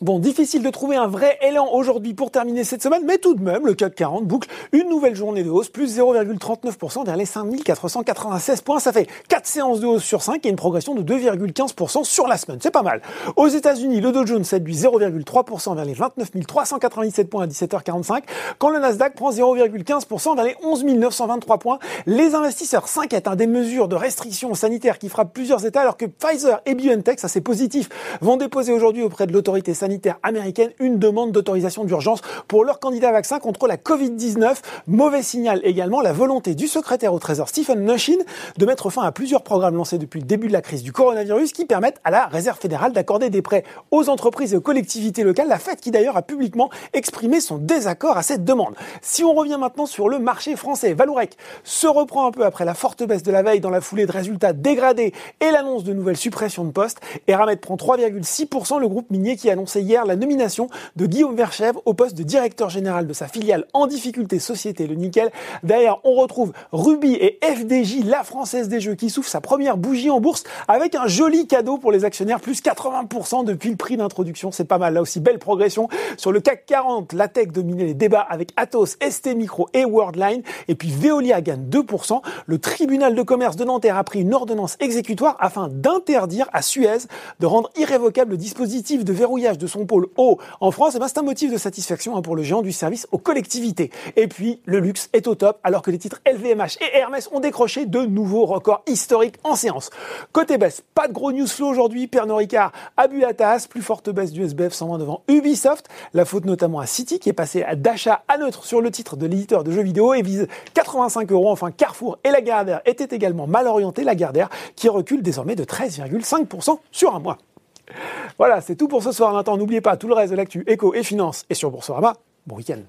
Bon, difficile de trouver un vrai élan aujourd'hui pour terminer cette semaine, mais tout de même, le CAC 40 boucle une nouvelle journée de hausse, plus 0,39% vers les 5496 points. Ça fait 4 séances de hausse sur 5 et une progression de 2,15% sur la semaine. C'est pas mal. Aux États-Unis, le Dow Jones séduit 0,3% vers les 29 397 points à 17h45, quand le Nasdaq prend 0,15% vers les 11 923 points. Les investisseurs s'inquiètent hein, des mesures de restrictions sanitaires qui frappent plusieurs États, alors que Pfizer et BioNTech, ça c'est positif, vont déposer aujourd'hui auprès de l'autorité sanitaire sanitaire américaine une demande d'autorisation d'urgence pour leur candidat vaccin contre la Covid-19. Mauvais signal également la volonté du secrétaire au Trésor Stephen Mnuchin de mettre fin à plusieurs programmes lancés depuis le début de la crise du coronavirus qui permettent à la Réserve fédérale d'accorder des prêts aux entreprises et aux collectivités locales. La Fed qui d'ailleurs a publiquement exprimé son désaccord à cette demande. Si on revient maintenant sur le marché français, Valourec se reprend un peu après la forte baisse de la veille dans la foulée de résultats dégradés et l'annonce de nouvelles suppressions de postes. Eramet prend 3,6%, le groupe minier qui annonce hier la nomination de Guillaume Verchèvre au poste de directeur général de sa filiale en difficulté Société Le Nickel. D'ailleurs, on retrouve Ruby et FDJ, la française des jeux, qui souffle sa première bougie en bourse avec un joli cadeau pour les actionnaires, plus 80% depuis le prix d'introduction. C'est pas mal. Là aussi, belle progression. Sur le CAC 40, la tech dominait les débats avec Atos, ST Micro et Worldline. Et puis Veolia gagne 2%. Le tribunal de commerce de Nanterre a pris une ordonnance exécutoire afin d'interdire à Suez de rendre irrévocable le dispositif de verrouillage de de son pôle haut en France, eh ben, c'est un motif de satisfaction hein, pour le géant du service aux collectivités. Et puis, le luxe est au top, alors que les titres LVMH et Hermès ont décroché de nouveaux records historiques en séance. Côté baisse, pas de gros news flow aujourd'hui. Pernod Ricard a bu la tasse, plus forte baisse du SBF 120 devant Ubisoft. La faute notamment à City, qui est passé d'achat à neutre sur le titre de l'éditeur de jeux vidéo et vise 85 euros. Enfin, Carrefour et Lagardère étaient également mal orientés. Lagardère qui recule désormais de 13,5% sur un mois. Voilà, c'est tout pour ce soir. Maintenant, n'oubliez pas tout le reste de l'actu éco et finance et sur Boursorama. Bon week-end.